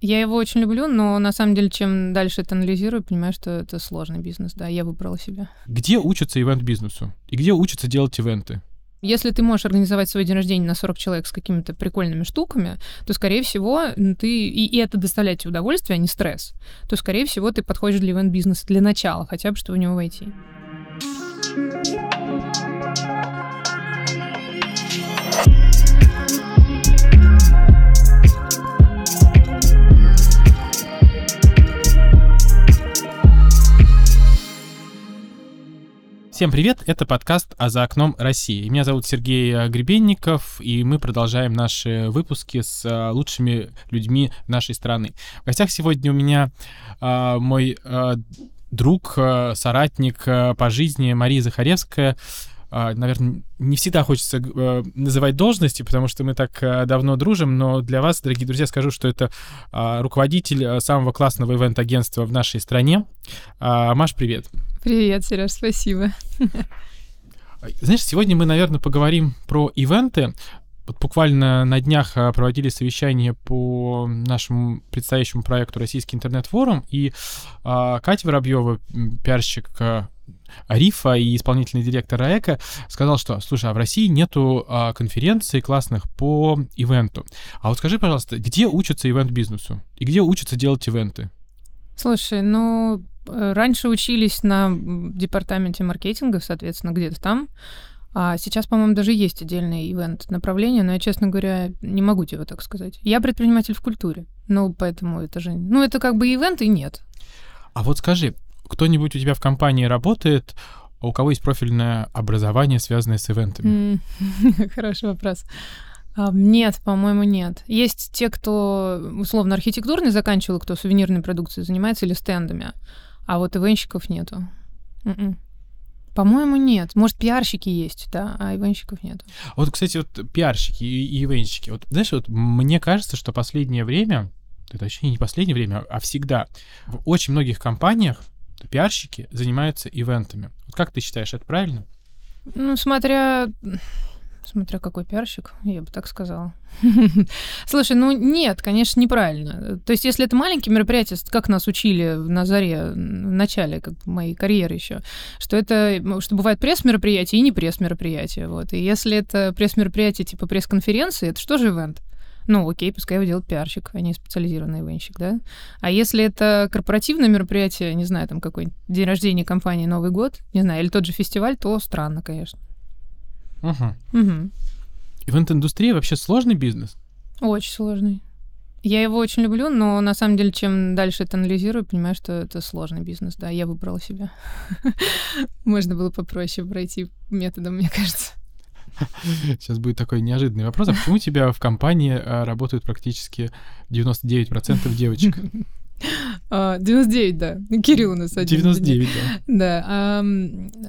Я его очень люблю, но на самом деле, чем дальше это анализирую, понимаю, что это сложный бизнес, да, я выбрала себя. Где учатся ивент-бизнесу? И где учатся делать ивенты? Если ты можешь организовать свой день рождения на 40 человек с какими-то прикольными штуками, то, скорее всего, ты... И, и это доставляет тебе удовольствие, а не стресс. То, скорее всего, ты подходишь для ивент-бизнеса для начала, хотя бы, чтобы в него войти. Всем привет, это подкаст «А за окном России». Меня зовут Сергей э, Гребенников, и мы продолжаем наши выпуски с э, лучшими людьми нашей страны. В гостях сегодня у меня а, мой а, друг, соратник по жизни Мария Захаревская, наверное, не всегда хочется э, называть должности, потому что мы так э, давно дружим, но для вас, дорогие друзья, скажу, что это а, руководитель э, самого классного ивент-агентства в нашей стране. А, Маш, привет. Привет, Сереж, спасибо. Знаешь, сегодня мы, наверное, поговорим про ивенты. Вот буквально на днях проводили совещание по нашему предстоящему проекту «Российский интернет-форум», и Катя Воробьева, пиарщик Арифа и исполнительный директор РАЭКа сказал, что, слушай, а в России нету а, конференций классных по ивенту. А вот скажи, пожалуйста, где учатся ивент-бизнесу? И где учатся делать ивенты? Слушай, ну, э, раньше учились на департаменте маркетинга, соответственно, где-то там. А сейчас, по-моему, даже есть отдельное ивент-направление, но я, честно говоря, не могу тебе так сказать. Я предприниматель в культуре, ну, поэтому это же... Ну, это как бы ивент и нет. А вот скажи, кто-нибудь у тебя в компании работает, у кого есть профильное образование, связанное с ивентами? Хороший вопрос. А, нет, по-моему, нет. Есть те, кто условно архитектурный заканчивал, кто сувенирной продукцией занимается или стендами, а вот ивенщиков нету. М-м. По-моему, нет. Может, пиарщики есть, да, а ивенщиков нет. Вот, кстати, вот пиарщики и, и ивенщики. Вот, знаешь, вот мне кажется, что последнее время, это вообще не последнее время, а всегда, в очень многих компаниях пиарщики занимаются ивентами. Вот как ты считаешь, это правильно? Ну, смотря... Смотря какой пиарщик, я бы так сказала. Слушай, ну нет, конечно, неправильно. То есть, если это маленькие мероприятия, как нас учили на заре, в начале как моей карьеры еще, что это, что бывает пресс-мероприятие и не пресс-мероприятие. Вот. И если это пресс-мероприятие типа пресс-конференции, это что же ивент? Ну, окей, пускай его делает пиарщик, а не специализированный ивенщик, да. А если это корпоративное мероприятие, не знаю, там какой-нибудь день рождения компании, Новый год, не знаю, или тот же фестиваль, то странно, конечно. Угу. Угу. Ивент-индустрия вообще сложный бизнес? Очень сложный. Я его очень люблю, но на самом деле, чем дальше это анализирую, понимаю, что это сложный бизнес, да, я выбрала себя. Можно было попроще пройти методом, мне кажется. Сейчас будет такой неожиданный вопрос. А почему у тебя в компании а, работают практически 99% девочек? 99, а, да. Кирилл у нас один. 99, да. Да. А,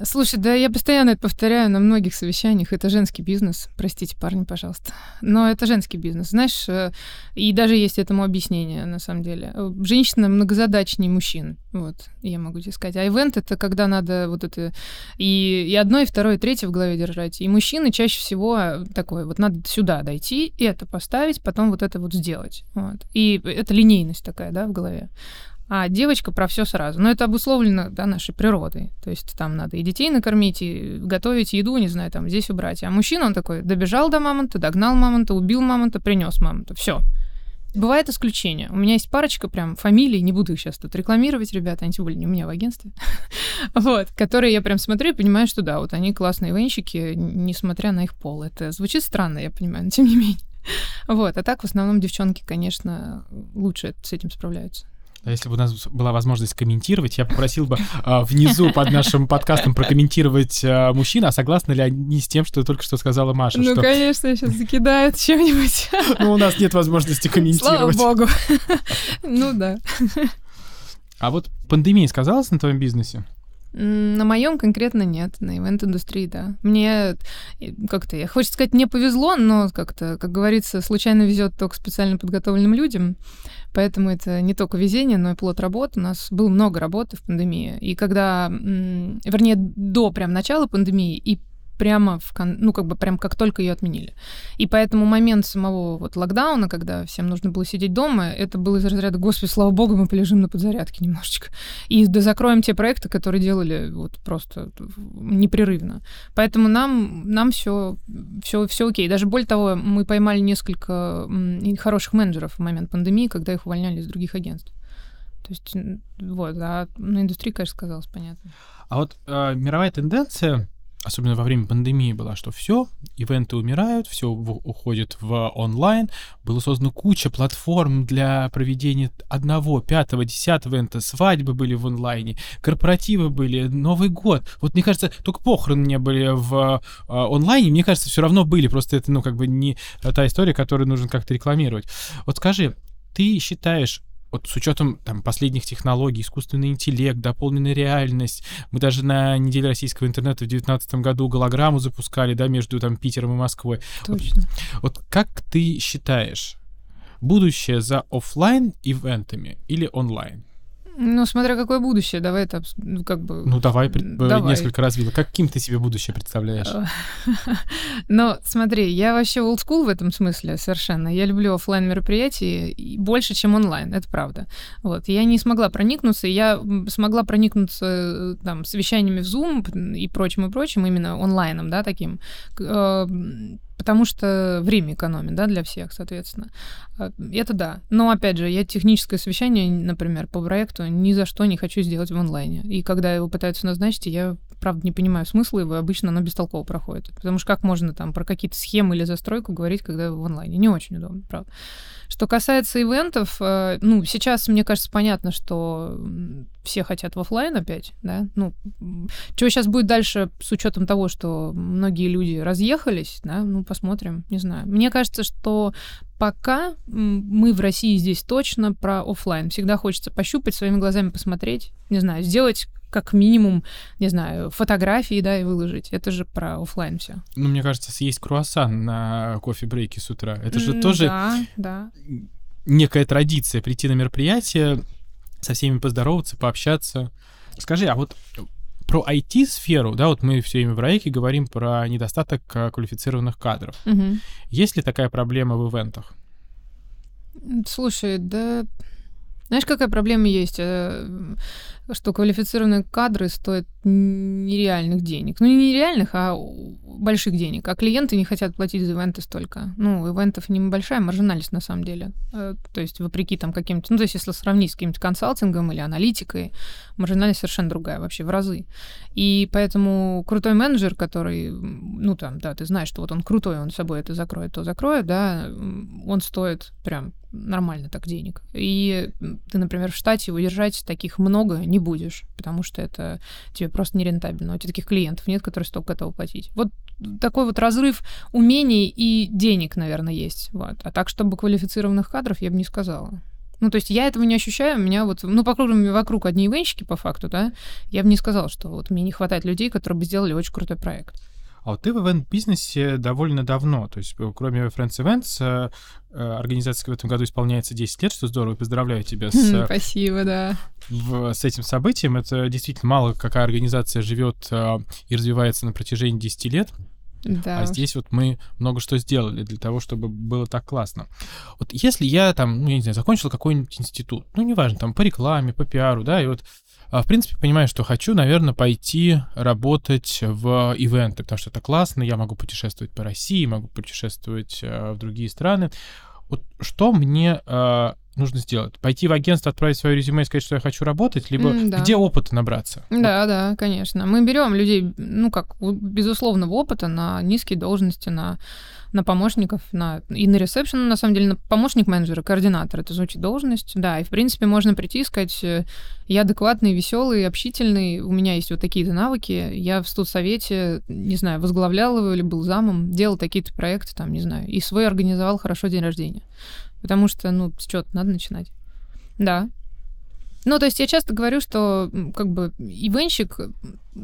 слушай, да я постоянно это повторяю на многих совещаниях. Это женский бизнес. Простите, парни, пожалуйста. Но это женский бизнес. Знаешь, э, и даже есть этому объяснение, на самом деле. Женщина многозадачнее мужчин. Вот, я могу тебе сказать. А ивент — это когда надо вот это и, и одно, и второе, и третье в голове держать. И мужчины чаще всего такое, вот надо сюда дойти, и это поставить, потом вот это вот сделать. Вот. И это линейность такая, да, в голове. А девочка про все сразу. Но это обусловлено да, нашей природой. То есть там надо и детей накормить, и готовить еду, не знаю, там здесь убрать. А мужчина, он такой, добежал до мамонта, догнал мамонта, убил мамонта, принес мамонта. Все. Бывает исключение. У меня есть парочка прям фамилий, не буду их сейчас тут рекламировать, ребята, они тем более не у меня в агентстве, вот, которые я прям смотрю и понимаю, что да, вот они классные венщики, несмотря на их пол. Это звучит странно, я понимаю, но тем не менее. Вот, а так в основном девчонки, конечно, лучше с этим справляются. А если бы у нас была возможность комментировать, я попросил бы а, внизу под нашим подкастом прокомментировать а, мужчин, а согласны ли они с тем, что только что сказала Маша? Ну, что... конечно, сейчас закидают чем-нибудь. Ну, у нас нет возможности комментировать. Слава богу. Ну, да. А вот пандемия сказалась на твоем бизнесе? На моем конкретно нет, на ивент-индустрии, да. Мне как-то, я хочу сказать, мне повезло, но как-то, как говорится, случайно везет только специально подготовленным людям. Поэтому это не только везение, но и плод работ. У нас было много работы в пандемии. И когда, вернее, до прям начала пандемии и прямо в, кон... ну, как бы прям как только ее отменили. И поэтому момент самого вот локдауна, когда всем нужно было сидеть дома, это было из разряда, господи, слава богу, мы полежим на подзарядке немножечко. И да закроем те проекты, которые делали вот просто непрерывно. Поэтому нам, нам все, все, все окей. Даже более того, мы поймали несколько хороших менеджеров в момент пандемии, когда их увольняли из других агентств. То есть, вот, а на индустрии, конечно, сказалось, понятно. А вот э, мировая тенденция, особенно во время пандемии, была, что все, ивенты умирают, все уходит в онлайн. Было создано куча платформ для проведения одного, пятого, десятого ивента, свадьбы были в онлайне, корпоративы были, Новый год. Вот мне кажется, только похороны не были в э, онлайне, мне кажется, все равно были, просто это, ну, как бы не та история, которую нужно как-то рекламировать. Вот скажи, ты считаешь, вот с учетом там, последних технологий, искусственный интеллект, дополненная реальность. Мы даже на неделе российского интернета в 2019 году голограмму запускали, да, между там Питером и Москвой. Точно. Вот, вот как ты считаешь, будущее за офлайн ивентами или онлайн? Ну, смотря какое будущее, давай это ну, как бы... Ну, давай, давай. несколько раз видел. Каким ты себе будущее представляешь? Ну, смотри, я вообще old school в этом смысле совершенно. Я люблю офлайн мероприятия больше, чем онлайн, это правда. Вот, я не смогла проникнуться, я смогла проникнуться э, там совещаниями в Zoom и прочим, и прочим, именно онлайном, да, таким э, потому что время экономит, да, для всех, соответственно. А, это да. Но, опять же, я техническое совещание, например, по проекту ни за что не хочу сделать в онлайне. И когда его пытаются назначить, я, правда, не понимаю смысла его, обычно оно бестолково проходит. Потому что как можно там про какие-то схемы или застройку говорить, когда в онлайне? Не очень удобно, правда. Что касается ивентов, э, ну, сейчас, мне кажется, понятно, что все хотят в офлайн опять, да, ну, что сейчас будет дальше с учетом того, что многие люди разъехались, да, ну, посмотрим, не знаю. Мне кажется, что пока мы в России здесь точно про офлайн. Всегда хочется пощупать, своими глазами посмотреть, не знаю, сделать как минимум, не знаю, фотографии, да, и выложить. Это же про офлайн все. Ну, мне кажется, съесть круассан на кофе-брейке с утра. Это же mm, тоже да, да. некая традиция прийти на мероприятие, со всеми поздороваться, пообщаться. Скажи, а вот про IT-сферу, да, вот мы все время в Райке говорим про недостаток а, квалифицированных кадров. Угу. Есть ли такая проблема в ивентах? Слушай, да знаешь, какая проблема есть? Что квалифицированные кадры стоят нереальных денег. Ну, не нереальных, а больших денег. А клиенты не хотят платить за ивенты столько. Ну, ивентов небольшая маржинальность на самом деле. Э, то есть, вопреки там каким-то... Ну, то есть, если сравнить с каким-то консалтингом или аналитикой, маржинальность совершенно другая, вообще в разы. И поэтому крутой менеджер, который, ну, там, да, ты знаешь, что вот он крутой, он с собой это закроет, то закроет, да, он стоит прям нормально так денег. И ты, например, в штате удержать таких много не будешь, потому что это тебе просто нерентабельно. У тебя таких клиентов нет, которые столько готовы платить. Вот такой вот разрыв умений и денег, наверное, есть. Вот. А так, чтобы квалифицированных кадров, я бы не сказала. Ну, то есть я этого не ощущаю, у меня вот, ну, по кругу вокруг одни ивенщики, по факту, да, я бы не сказала, что вот мне не хватает людей, которые бы сделали очень крутой проект. А вот ты в ивент-бизнесе довольно давно, то есть э, кроме Friends Events, э, э, организация в этом году исполняется 10 лет, что здорово, поздравляю тебя с... Спасибо, да. В, с этим событием. Это действительно мало какая организация живет и развивается на протяжении 10 лет. Да. А здесь вот мы много что сделали для того, чтобы было так классно. Вот если я там, ну, я не знаю, закончил какой-нибудь институт, ну, неважно, там, по рекламе, по пиару, да, и вот в принципе, понимаю, что хочу, наверное, пойти работать в ивенты, потому что это классно, я могу путешествовать по России, могу путешествовать э, в другие страны. Вот что мне э, нужно сделать? Пойти в агентство, отправить свое резюме и сказать, что я хочу работать, либо mm, да. где опыта набраться? Да, вот. да, конечно. Мы берем людей, ну как, безусловного опыта на низкие должности, на на помощников, на, и на ресепшн, на самом деле, на помощник менеджера, координатор, это звучит должность, да, и, в принципе, можно прийти и сказать, э, я адекватный, веселый, общительный, у меня есть вот такие-то навыки, я в студсовете, не знаю, возглавлял его или был замом, делал такие-то проекты, там, не знаю, и свой организовал хорошо день рождения. Потому что, ну, с чего-то надо начинать. Да. Ну, то есть я часто говорю, что как бы ивенщик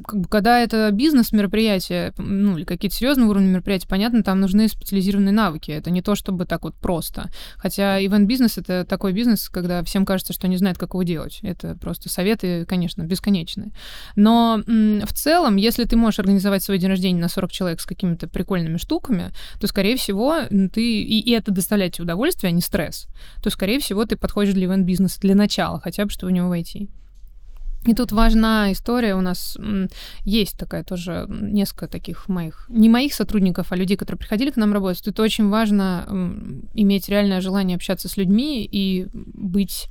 как бы, когда это бизнес-мероприятие, ну, или какие-то серьезные уровни мероприятия, понятно, там нужны специализированные навыки. Это не то, чтобы так вот просто. Хотя ивент-бизнес — это такой бизнес, когда всем кажется, что не знает, как его делать. Это просто советы, конечно, бесконечные. Но в целом, если ты можешь организовать свой день рождения на 40 человек с какими-то прикольными штуками, то, скорее всего, ты... И, и это доставляет тебе удовольствие, а не стресс. То, скорее всего, ты подходишь для ивент-бизнеса для начала, хотя бы, чтобы в него войти. И тут важна история. У нас есть такая тоже несколько таких моих, не моих сотрудников, а людей, которые приходили к нам работать. Тут очень важно иметь реальное желание общаться с людьми и быть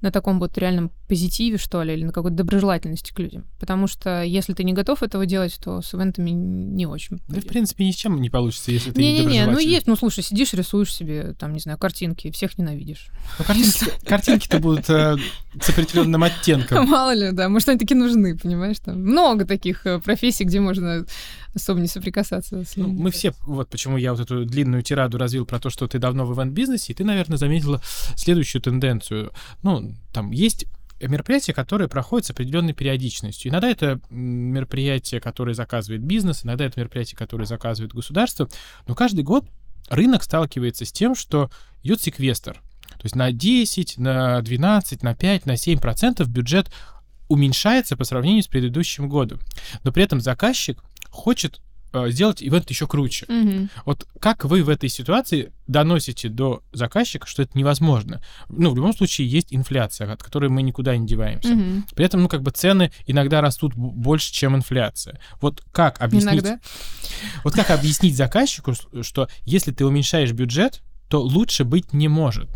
на таком вот реальном позитиве, что ли, или на какой-то доброжелательности к людям. Потому что если ты не готов этого делать, то с ивентами не очень. Да, в принципе, ни с чем не получится, если ты не, не Не-не-не, ну есть, ну слушай, сидишь, рисуешь себе, там, не знаю, картинки, всех ненавидишь. Ну, картинки, картинки-то будут э, с определенным оттенком. Мало ли, да, может, они такие нужны, понимаешь, там много таких э, профессий, где можно особо не соприкасаться с ну, людьми. Ну, мы все, вот почему я вот эту длинную тираду развил про то, что ты давно в ивент-бизнесе, и ты, наверное, заметила следующую тенденцию. Ну, там есть мероприятия, которые проходят с определенной периодичностью. Иногда это мероприятия, которые заказывает бизнес, иногда это мероприятия, которые заказывает государство, но каждый год рынок сталкивается с тем, что идет секвестр. То есть на 10, на 12, на 5, на 7 процентов бюджет уменьшается по сравнению с предыдущим годом. Но при этом заказчик хочет сделать ивент еще круче. Угу. Вот как вы в этой ситуации доносите до заказчика, что это невозможно? Ну, в любом случае есть инфляция, от которой мы никуда не деваемся. Угу. При этом, ну, как бы цены иногда растут больше, чем инфляция. Вот как объяснить... Иногда. Вот как объяснить заказчику, что если ты уменьшаешь бюджет, то лучше быть не может.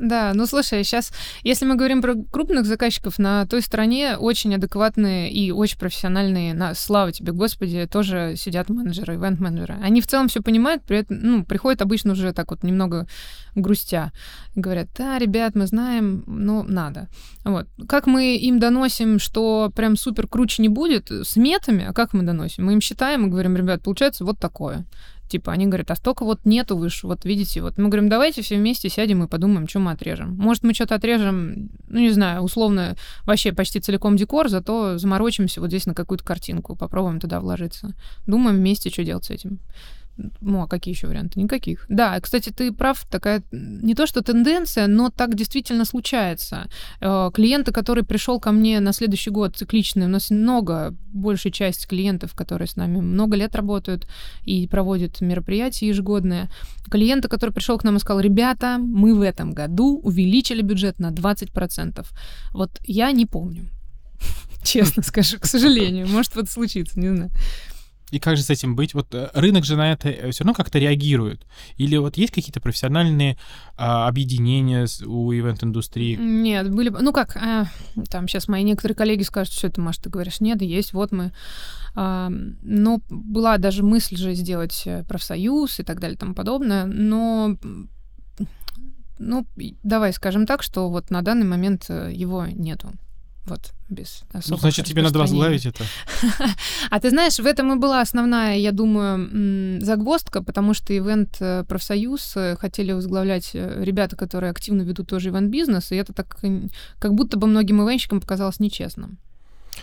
Да, ну слушай, сейчас, если мы говорим про крупных заказчиков, на той стороне очень адекватные и очень профессиональные, на, слава тебе, Господи, тоже сидят менеджеры, ивент-менеджеры. Они в целом все понимают, при этом, ну, приходят обычно уже так вот немного грустя. Говорят, да, ребят, мы знаем, но надо. Вот. Как мы им доносим, что прям супер круче не будет, с метами, а как мы доносим? Мы им считаем и говорим, ребят, получается вот такое. Типа, они говорят, а столько вот нету выше, вот видите, вот. Мы говорим, давайте все вместе сядем и подумаем, что мы отрежем. Может, мы что-то отрежем, ну, не знаю, условно, вообще почти целиком декор, зато заморочимся вот здесь на какую-то картинку, попробуем туда вложиться. Думаем вместе, что делать с этим. Ну, а какие еще варианты? Никаких. Да, кстати, ты прав, такая не то что тенденция, но так действительно случается. Э, клиенты, который пришел ко мне на следующий год цикличный, у нас много, большая часть клиентов, которые с нами много лет работают и проводят мероприятия ежегодные. Клиенты, который пришел к нам и сказал, ребята, мы в этом году увеличили бюджет на 20%. Вот я не помню. Честно скажу, к сожалению. Может вот случится, не знаю. И как же с этим быть? Вот э, рынок же на это э, все равно как-то реагирует. Или вот есть какие-то профессиональные а, объединения у ивент-индустрии? Нет, были... Ну как, а, там сейчас мои некоторые коллеги скажут, что это, Маша, ты говоришь, нет, есть, вот мы... А, но была даже мысль же сделать профсоюз и так далее и тому подобное, но ну, давай скажем так, что вот на данный момент его нету. Вот, без Ну, значит, тебе надо возглавить это. а ты знаешь, в этом и была основная, я думаю, загвоздка, потому что ивент э, профсоюз э, хотели возглавлять э, ребята, которые активно ведут тоже ивент-бизнес, и это так как будто бы многим ивенщикам показалось нечестным.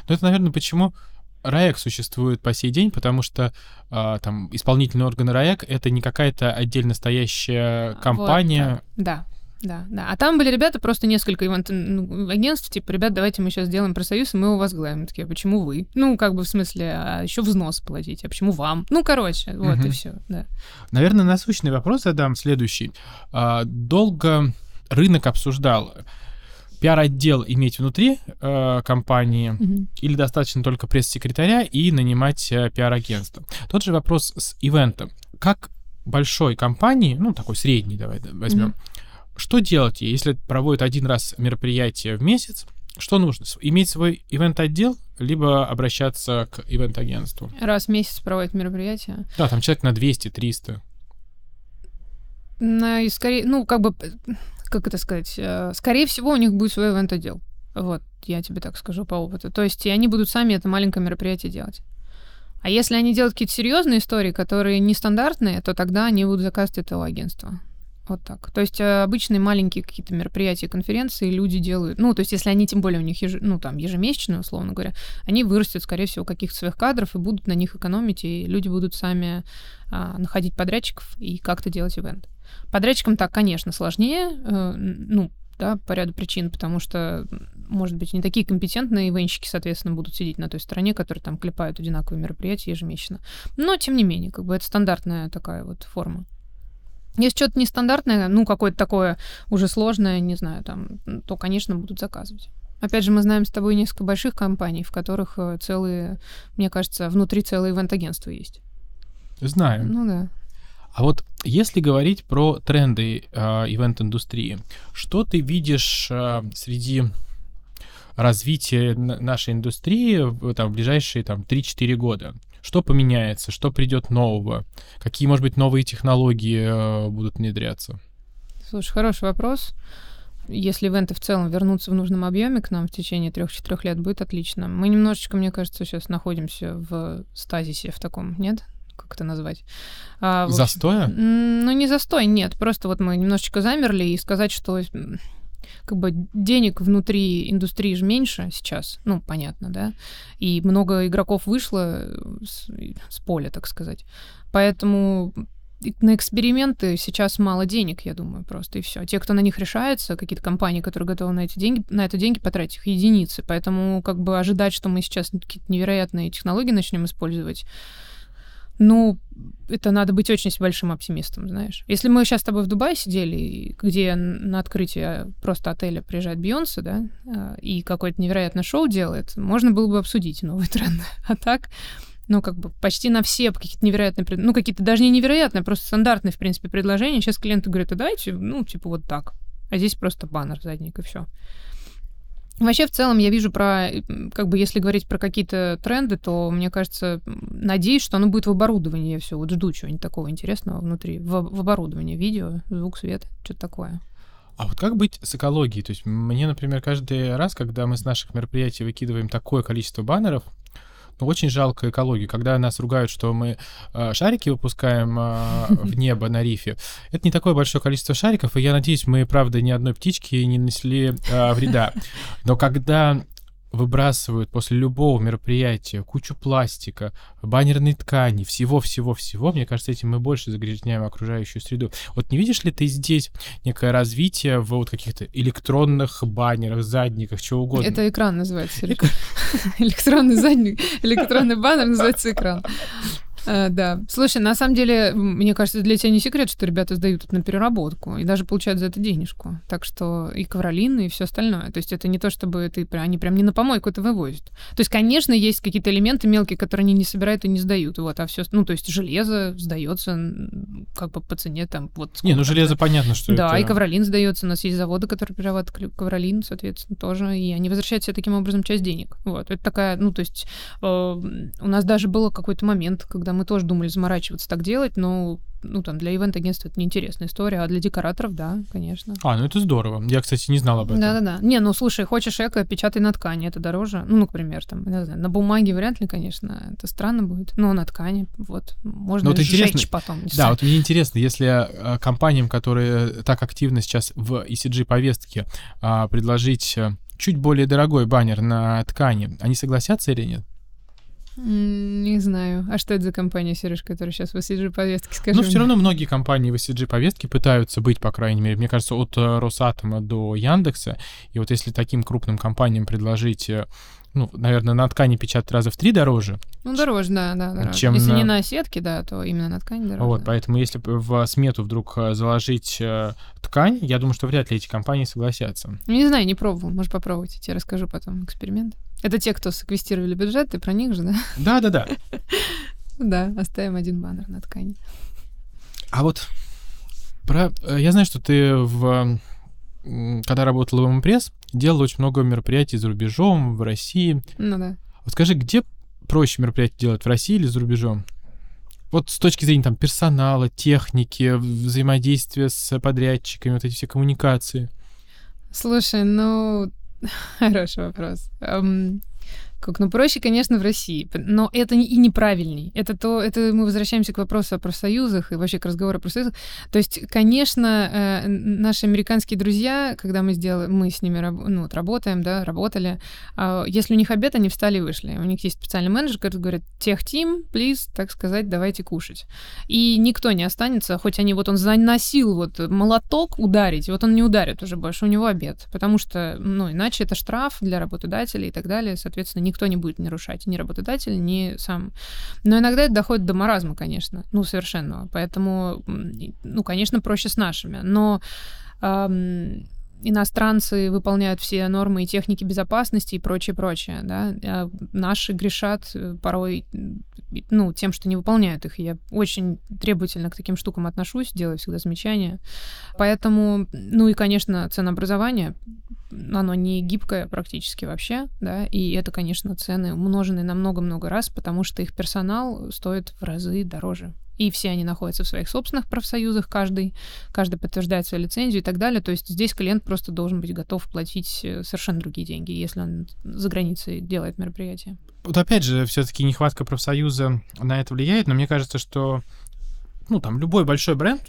Ну, это, наверное, почему РАЭК существует по сей день, потому что а, там исполнительные органы РАЭК это не какая-то отдельно стоящая компания. Вот, да. Да, да. А там были ребята, просто несколько ну, агентств, типа, ребят, давайте мы сейчас сделаем профсоюз, и мы его возглавим. Мы такие, а почему вы? Ну, как бы в смысле, а еще взнос платить, а почему вам? Ну, короче, вот угу. и все, да. Наверное, насущный вопрос задам следующий. А, долго рынок обсуждал, пиар-отдел иметь внутри э, компании угу. или достаточно только пресс-секретаря и нанимать э, пиар-агентство? Тот же вопрос с ивентом. Как большой компании, ну, такой средний, давай возьмем, угу что делать, если проводят один раз мероприятие в месяц? Что нужно? Иметь свой ивент-отдел, либо обращаться к ивент-агентству? Раз в месяц проводят мероприятие? Да, там человек на 200-300. На, и скорее, ну, как бы, как это сказать, э, скорее всего, у них будет свой ивент-отдел. Вот, я тебе так скажу по опыту. То есть, и они будут сами это маленькое мероприятие делать. А если они делают какие-то серьезные истории, которые нестандартные, то тогда они будут заказывать это у агентства. Вот так. То есть э, обычные маленькие какие-то мероприятия, конференции люди делают. Ну, то есть если они тем более у них еж... ну, там, ежемесячные, условно говоря, они вырастут, скорее всего, каких-то своих кадров и будут на них экономить, и люди будут сами а, находить подрядчиков и как-то делать ивент. Подрядчикам так, конечно, сложнее, э, ну, да, по ряду причин, потому что, может быть, не такие компетентные ивенщики, соответственно, будут сидеть на той стороне, которые там клепают одинаковые мероприятия ежемесячно. Но, тем не менее, как бы это стандартная такая вот форма. Если что-то нестандартное, ну, какое-то такое уже сложное, не знаю, там, то, конечно, будут заказывать. Опять же, мы знаем с тобой несколько больших компаний, в которых э, целые, мне кажется, внутри целые ивент-агентства есть. Знаем. Ну да. А вот если говорить про тренды э, ивент-индустрии, что ты видишь э, среди развития нашей индустрии в, там, в ближайшие там, 3-4 года? Что поменяется, что придет нового, какие, может быть, новые технологии э, будут внедряться? Слушай, хороший вопрос. Если ивенты в целом вернутся в нужном объеме к нам в течение трех-четырех лет, будет отлично. Мы немножечко, мне кажется, сейчас находимся в стазисе в таком, нет? Как это назвать? А, Застоя? Ну, не застой, нет. Просто вот мы немножечко замерли и сказать, что как бы денег внутри индустрии же меньше сейчас, ну, понятно, да, и много игроков вышло с, с поля, так сказать. Поэтому на эксперименты сейчас мало денег, я думаю, просто и все. Те, кто на них решается, какие-то компании, которые готовы на эти деньги, на это деньги потратить, их единицы. Поэтому как бы ожидать, что мы сейчас какие-то невероятные технологии начнем использовать, ну, это надо быть очень большим оптимистом, знаешь. Если мы сейчас с тобой в Дубае сидели, где на открытие просто отеля приезжает Бейонсе, да, а, и какое-то невероятное шоу делает, можно было бы обсудить новый тренд. А так, ну, как бы почти на все какие-то невероятные, ну, какие-то даже не невероятные, а просто стандартные, в принципе, предложения. Сейчас клиенты говорят, а давайте, ну, типа вот так. А здесь просто баннер задник, и все. Вообще, в целом, я вижу про, как бы, если говорить про какие-то тренды, то, мне кажется, надеюсь, что оно будет в оборудовании. Я все вот жду чего-нибудь такого интересного внутри. В, в оборудовании. Видео, звук, свет, что-то такое. А вот как быть с экологией? То есть мне, например, каждый раз, когда мы с наших мероприятий выкидываем такое количество баннеров, ну, очень жалко экологию. Когда нас ругают, что мы э, шарики выпускаем э, в небо на рифе, это не такое большое количество шариков, и я надеюсь, мы, правда, ни одной птички не нанесли э, вреда. Но когда выбрасывают после любого мероприятия кучу пластика, баннерной ткани, всего-всего-всего, мне кажется, этим мы больше загрязняем окружающую среду. Вот не видишь ли ты здесь некое развитие в вот каких-то электронных баннерах, задниках, чего угодно? Это экран называется. Электронный задник, электронный баннер называется экран. А, да. Слушай, на самом деле, мне кажется, для тебя не секрет, что ребята сдают это на переработку и даже получают за это денежку. Так что и ковролины, и все остальное. То есть это не то, чтобы ты, они прям не на помойку это вывозят. То есть, конечно, есть какие-то элементы мелкие, которые они не собирают и не сдают. Вот, а все, ну, то есть железо сдается как бы по цене там вот. Не, ну железо понятно, что Да, это... и ковролин сдается. У нас есть заводы, которые перерабатывают ковролин, соответственно, тоже. И они возвращают себе таким образом часть денег. Вот. Это такая, ну, то есть э, у нас даже был какой-то момент, когда мы тоже думали заморачиваться так делать, но ну, там, для ивент-агентства это неинтересная история, а для декораторов, да, конечно. А, ну это здорово. Я, кстати, не знал об этом. Да-да-да. Не, ну, слушай, хочешь эко, печатай на ткани, это дороже. Ну, например, там, не знаю, на бумаге вряд ли, конечно, это странно будет, но на ткани, вот, можно ну, вот сжечь потом. Да, вот мне интересно, если э, компаниям, которые так активно сейчас в ECG-повестке, а, предложить э, чуть более дорогой баннер на ткани, они согласятся или нет? Не знаю. А что это за компания, Сереж, которая сейчас в ESG повестке, скажи Ну, все равно многие компании в ESG повестке пытаются быть, по крайней мере, мне кажется, от э, Росатома до Яндекса. И вот если таким крупным компаниям предложить э, ну, наверное, на ткани печатать раза в три дороже. Ну, дороже, да, да, дороже. Чем если на... не на сетке, да, то именно на ткани дороже. Вот, поэтому если в смету вдруг э, заложить ткань, я думаю, что вряд ли эти компании согласятся. Ну, не знаю, не пробовал, может попробовать, я тебе расскажу потом эксперимент. Это те, кто секвестировали бюджет, ты про них же, да? Да-да-да. Да, оставим один баннер на ткани. А вот про... Э, я знаю, что ты в когда работал в МПресс, делал очень много мероприятий за рубежом, в России. Ну да. Вот скажи, где проще мероприятия делать, в России или за рубежом? Вот с точки зрения там персонала, техники, взаимодействия с подрядчиками, вот эти все коммуникации. Слушай, ну, хороший вопрос. Как, ну, проще, конечно, в России, но это и неправильней. Это то, это мы возвращаемся к вопросу о профсоюзах и вообще к разговору о профсоюзах. То есть, конечно, э, наши американские друзья, когда мы сделали, мы с ними ну, вот, работаем, да, работали, э, если у них обед, они встали и вышли. У них есть специальный менеджер, который говорит, тех тим, плиз, так сказать, давайте кушать. И никто не останется, хоть они вот он заносил вот молоток ударить, вот он не ударит уже больше, у него обед, потому что, ну, иначе это штраф для работодателей и так далее, соответственно, никто не будет нарушать, ни работодатель, ни сам. Но иногда это доходит до маразма, конечно, ну, совершенного. Поэтому, ну, конечно, проще с нашими. Но эм, иностранцы выполняют все нормы и техники безопасности и прочее, прочее, да, а наши грешат э, порой, ну, тем, что не выполняют их. Я очень требовательно к таким штукам отношусь, делаю всегда замечания. Поэтому, ну и, конечно, ценообразование, оно не гибкое практически вообще, да, и это, конечно, цены умноженные на много-много раз, потому что их персонал стоит в разы дороже и все они находятся в своих собственных профсоюзах, каждый, каждый подтверждает свою лицензию и так далее. То есть здесь клиент просто должен быть готов платить э, совершенно другие деньги, если он за границей делает мероприятие. Вот опять же, все-таки нехватка профсоюза на это влияет, но мне кажется, что ну, там, любой большой бренд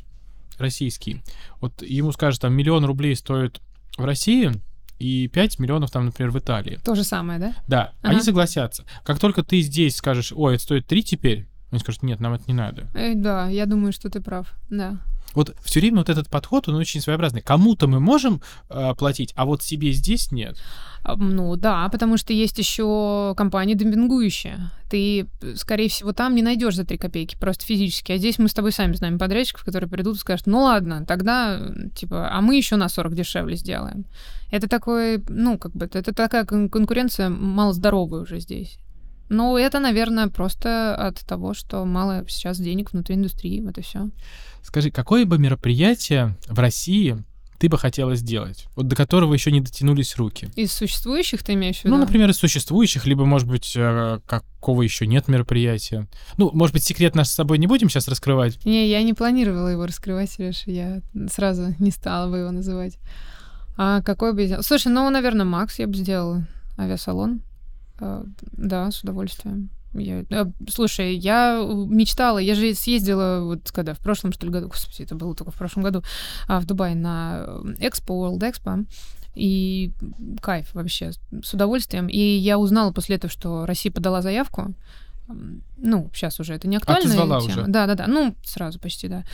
российский, вот ему скажут, там, миллион рублей стоит в России, и 5 миллионов там, например, в Италии. То же самое, да? Да, ага. они согласятся. Как только ты здесь скажешь, ой, это стоит 3 теперь, они скажут, нет, нам это не надо. Э, да, я думаю, что ты прав, да. Вот все время вот этот подход, он очень своеобразный. Кому-то мы можем э, платить, а вот себе здесь нет. А, ну да, потому что есть еще компании демпингующие. Ты, скорее всего, там не найдешь за 3 копейки, просто физически. А здесь мы с тобой сами знаем подрядчиков, которые придут и скажут, ну ладно, тогда, типа, а мы еще на 40 дешевле сделаем. Это такой, ну, как бы, это такая конкуренция малоздоровая уже здесь. Ну, это, наверное, просто от того, что мало сейчас денег внутри индустрии, вот и все. Скажи, какое бы мероприятие в России ты бы хотела сделать, вот до которого еще не дотянулись руки? Из существующих ты имеешь в виду? Ну, например, из существующих, либо, может быть, э, какого еще нет мероприятия. Ну, может быть, секрет наш с собой не будем сейчас раскрывать? Не, я не планировала его раскрывать, Леш, я сразу не стала бы его называть. А какой бы. Слушай, ну, наверное, Макс я бы сделала. Авиасалон. А, да, с удовольствием. Я, э, слушай, я мечтала, я же съездила вот когда в прошлом что ли году, господи, это было только в прошлом году, а, в Дубай на Expo, World Expo, и кайф вообще, с удовольствием. И я узнала после этого, что Россия подала заявку, ну, сейчас уже это не актуальная а тема. Уже. Да, да, да. Ну, сразу почти, да.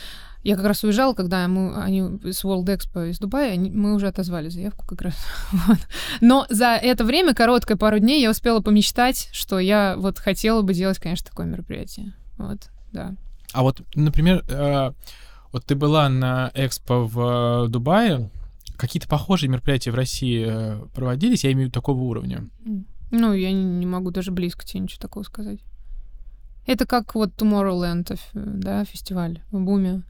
Я как раз уезжала, когда мы, они с World Expo из Дубая, они, мы уже отозвали заявку как раз. вот. Но за это время, короткое пару дней, я успела помечтать, что я вот хотела бы делать, конечно, такое мероприятие. Вот, да. А вот, например, э, вот ты была на Экспо в Дубае, какие-то похожие мероприятия в России э, проводились, я имею в виду такого уровня? Ну, я не, не могу даже близко тебе ничего такого сказать. Это как вот Tomorrowland, да, фестиваль в Буме.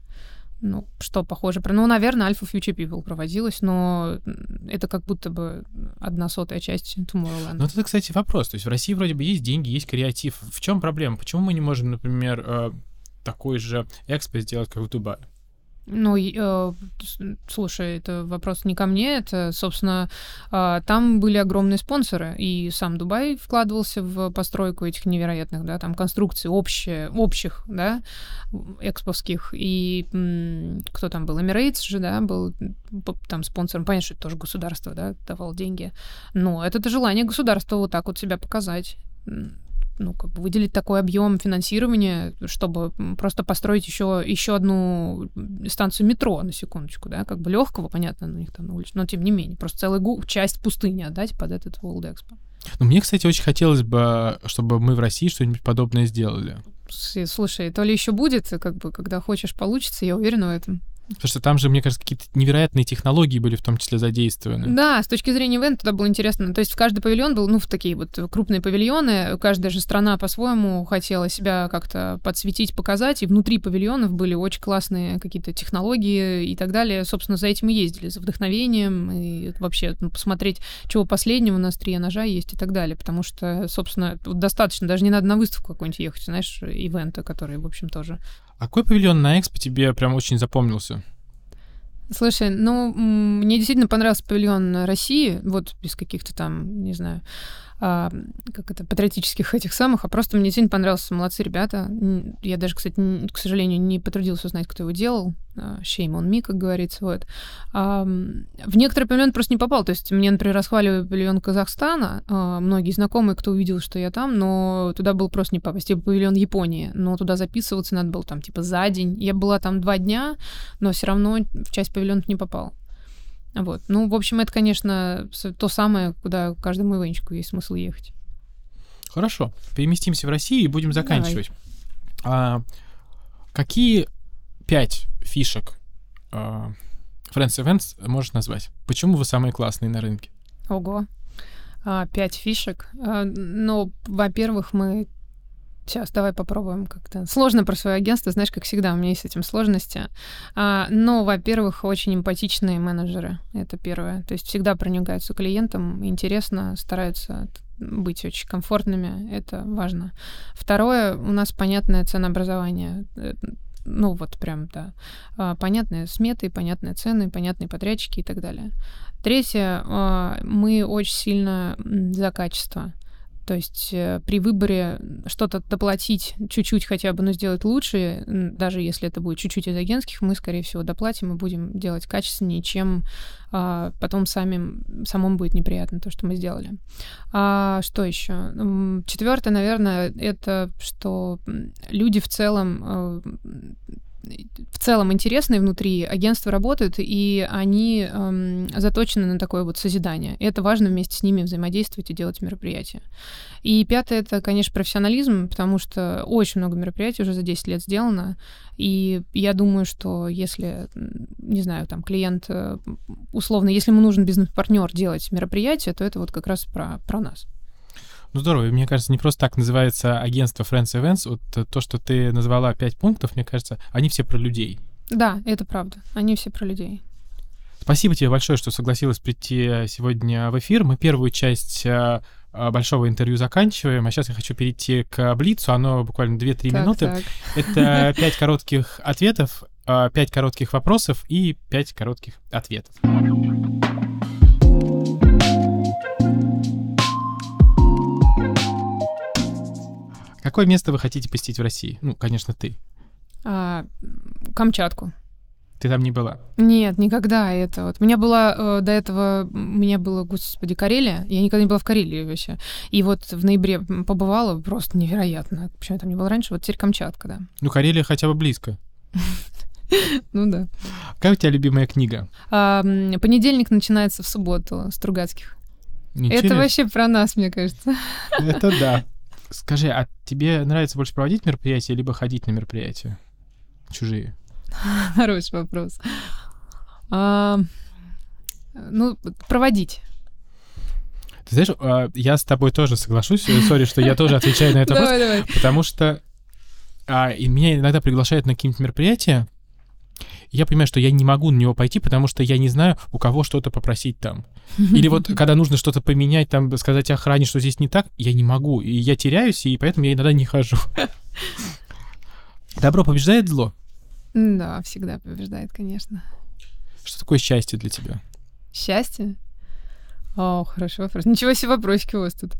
Ну, что похоже. Ну, наверное, Alpha Future People проводилась, но это как будто бы одна сотая часть Tomorrowland. Ну, это, кстати, вопрос. То есть в России вроде бы есть деньги, есть креатив. В чем проблема? Почему мы не можем, например, э, такой же экспо сделать, как в Дубае? Ну, э, слушай, это вопрос не ко мне, это, собственно, э, там были огромные спонсоры, и сам Дубай вкладывался в постройку этих невероятных, да, там конструкций общие, общих, да, эксповских, и м, кто там был, Emirates же, да, был там спонсором, понятно, что это тоже государство, да, давал деньги, но это желание государства вот так вот себя показать ну, как бы выделить такой объем финансирования, чтобы просто построить еще, еще одну станцию метро, на секундочку, да, как бы легкого, понятно, у них там на улице, но тем не менее, просто целую часть пустыни отдать под этот World Expo. Ну, мне, кстати, очень хотелось бы, чтобы мы в России что-нибудь подобное сделали. Слушай, то ли еще будет, как бы, когда хочешь, получится, я уверена в этом. Потому что там же, мне кажется, какие-то невероятные технологии были в том числе задействованы. Да, с точки зрения ивента туда было интересно. То есть в каждый павильон был, ну, в такие вот крупные павильоны. Каждая же страна по-своему хотела себя как-то подсветить, показать. И внутри павильонов были очень классные какие-то технологии и так далее. Собственно, за этим и ездили, за вдохновением. И вообще ну, посмотреть, чего последнего у нас три ножа есть и так далее. Потому что, собственно, достаточно, даже не надо на выставку какую-нибудь ехать, знаешь, ивента, который, в общем, тоже какой павильон на Экспо тебе прям очень запомнился? Слушай, ну, мне действительно понравился павильон России, вот без каких-то там, не знаю, а, как это, патриотических этих самых, а просто мне сильно понравился. Молодцы ребята. Я даже, кстати, к сожалению, не потрудился узнать, кто его делал. А, shame on me, как говорится. Вот. А, в некоторые павильон просто не попал. То есть мне, например, расхваливали павильон Казахстана. Многие знакомые, кто увидел, что я там, но туда был просто не попасть. Типа павильон Японии. Но туда записываться надо было там типа за день. Я была там два дня, но все равно в часть павильонов не попал. Вот. Ну, в общем, это, конечно, то самое, куда каждому ивенчику есть смысл ехать. Хорошо. Переместимся в Россию и будем заканчивать. А, какие пять фишек а, Friends Events можешь назвать? Почему вы самые классные на рынке? Ого. А, пять фишек. А, ну, во-первых, мы Сейчас, давай попробуем как-то. Сложно про свое агентство, знаешь, как всегда, у меня есть с этим сложности. А, но, во-первых, очень эмпатичные менеджеры. Это первое. То есть всегда проникаются клиентам, интересно, стараются быть очень комфортными. Это важно. Второе, у нас понятное ценообразование э, ну вот прям, да, а, понятные сметы, понятные цены, понятные подрядчики и так далее. Третье, а, мы очень сильно за качество. То есть э, при выборе что-то доплатить чуть-чуть хотя бы, но сделать лучше, даже если это будет чуть-чуть из агентских, мы, скорее всего, доплатим и будем делать качественнее, чем а, потом самим, самому будет неприятно то, что мы сделали. А, что еще? Четвертое, наверное, это что люди в целом э, в целом интересные внутри, агентства работают, и они эм, заточены на такое вот созидание. И это важно вместе с ними взаимодействовать и делать мероприятия. И пятое — это, конечно, профессионализм, потому что очень много мероприятий уже за 10 лет сделано, и я думаю, что если, не знаю, там клиент, э, условно, если ему нужен бизнес-партнер делать мероприятие, то это вот как раз про, про нас. Ну, здорово. мне кажется, не просто так называется агентство Friends Events. Вот э, то, что ты назвала пять пунктов, мне кажется, они все про людей. Да, это правда. Они все про людей. Спасибо тебе большое, что согласилась прийти сегодня в эфир. Мы первую часть э, э, большого интервью заканчиваем, а сейчас я хочу перейти к Блицу. Оно буквально 2-3 минуты. Так. Это пять коротких ответов, пять коротких вопросов и пять коротких ответов. Какое место вы хотите посетить в России? Ну, конечно, ты. А, Камчатку. Ты там не была? Нет, никогда это. Вот у меня была э, до этого, у меня было, господи, Карелия. Я никогда не была в Карелии вообще. И вот в ноябре побывала, просто невероятно. Почему я там не была раньше? Вот теперь Камчатка, да. Ну, Карелия хотя бы близко. Ну да. Какая у тебя любимая книга? А, понедельник начинается в субботу Стругацких. Это вообще про нас, мне кажется. Это да. Скажи, а тебе нравится больше проводить мероприятия, либо ходить на мероприятия чужие? Хороший вопрос. А, ну, проводить. Ты знаешь, а, я с тобой тоже соглашусь. Э, сори, что я тоже отвечаю на этот вопрос. Потому что а, и меня иногда приглашают на какие-нибудь мероприятия, я понимаю, что я не могу на него пойти, потому что я не знаю, у кого что-то попросить там. Или вот когда нужно что-то поменять, там сказать охране, что здесь не так, я не могу. И я теряюсь, и поэтому я иногда не хожу. Добро побеждает зло? Да, всегда побеждает, конечно. Что такое счастье для тебя? Счастье? О, хороший вопрос. Ничего себе вопросики у вас тут.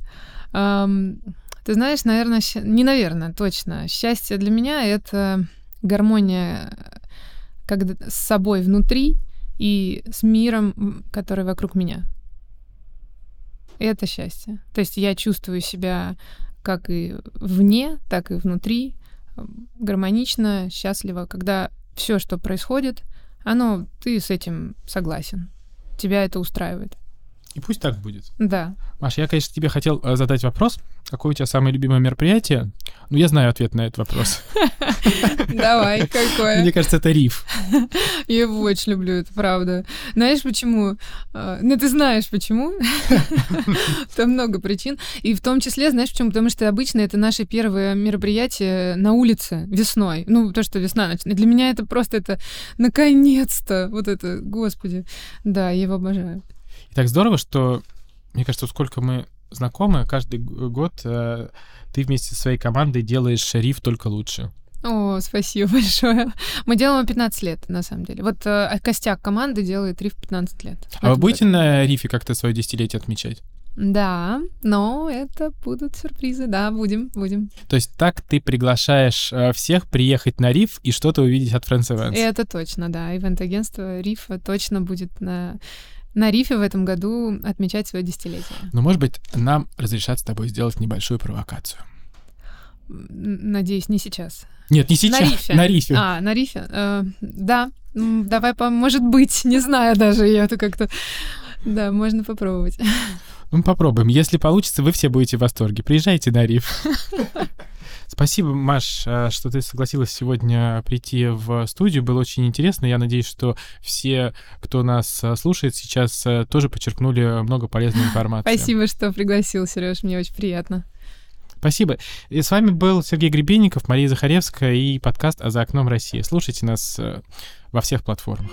Um, ты знаешь, наверное, щ... не наверное, точно. Счастье для меня — это гармония когда с собой внутри и с миром, который вокруг меня. Это счастье. То есть я чувствую себя как и вне, так и внутри гармонично, счастливо, когда все, что происходит, оно, ты с этим согласен. Тебя это устраивает. И пусть так будет. Да. Маша, я, конечно, тебе хотел э, задать вопрос. Какое у тебя самое любимое мероприятие? Ну, я знаю ответ на этот вопрос. Давай, какое? Мне кажется, это риф. Я его очень люблю, это правда. Знаешь почему? А, ну, ты знаешь почему. Там много причин. И в том числе, знаешь почему? Потому что обычно это наше первое мероприятие на улице весной. Ну, то, что весна. Для меня это просто это наконец-то. Вот это, господи. Да, я его обожаю. И так здорово, что, мне кажется, сколько мы знакомы, каждый год э, ты вместе со своей командой делаешь риф только лучше. О, спасибо большое. Мы делаем 15 лет, на самом деле. Вот э, костяк команды делает риф 15 лет. А вы будете на рифе как-то свое десятилетие отмечать? Да, но это будут сюрпризы, да, будем, будем. То есть так ты приглашаешь э, всех приехать на риф и что-то увидеть от Friends Events? Это точно, да. Ивент-агентство рифа точно будет на на рифе в этом году отмечать свое десятилетие. Ну, может быть, нам разрешат с тобой сделать небольшую провокацию. Надеюсь, не сейчас. Нет, не сейчас. На рифе. На рифе. А, на рифе. Э, да, давай, может быть, не знаю даже, я это как-то... Да, можно попробовать. Ну, попробуем. Если получится, вы все будете в восторге. Приезжайте на риф. Спасибо, Маш, э, что ты согласилась сегодня прийти в студию. Было очень интересно. Я надеюсь, что все, кто нас э, слушает сейчас, э, тоже подчеркнули много полезной информации. Спасибо, что пригласил, Сереж. Мне очень приятно. Спасибо. И с вами был Сергей Гребенников, Мария Захаревская и подкаст «А за окном России». Слушайте нас во всех платформах.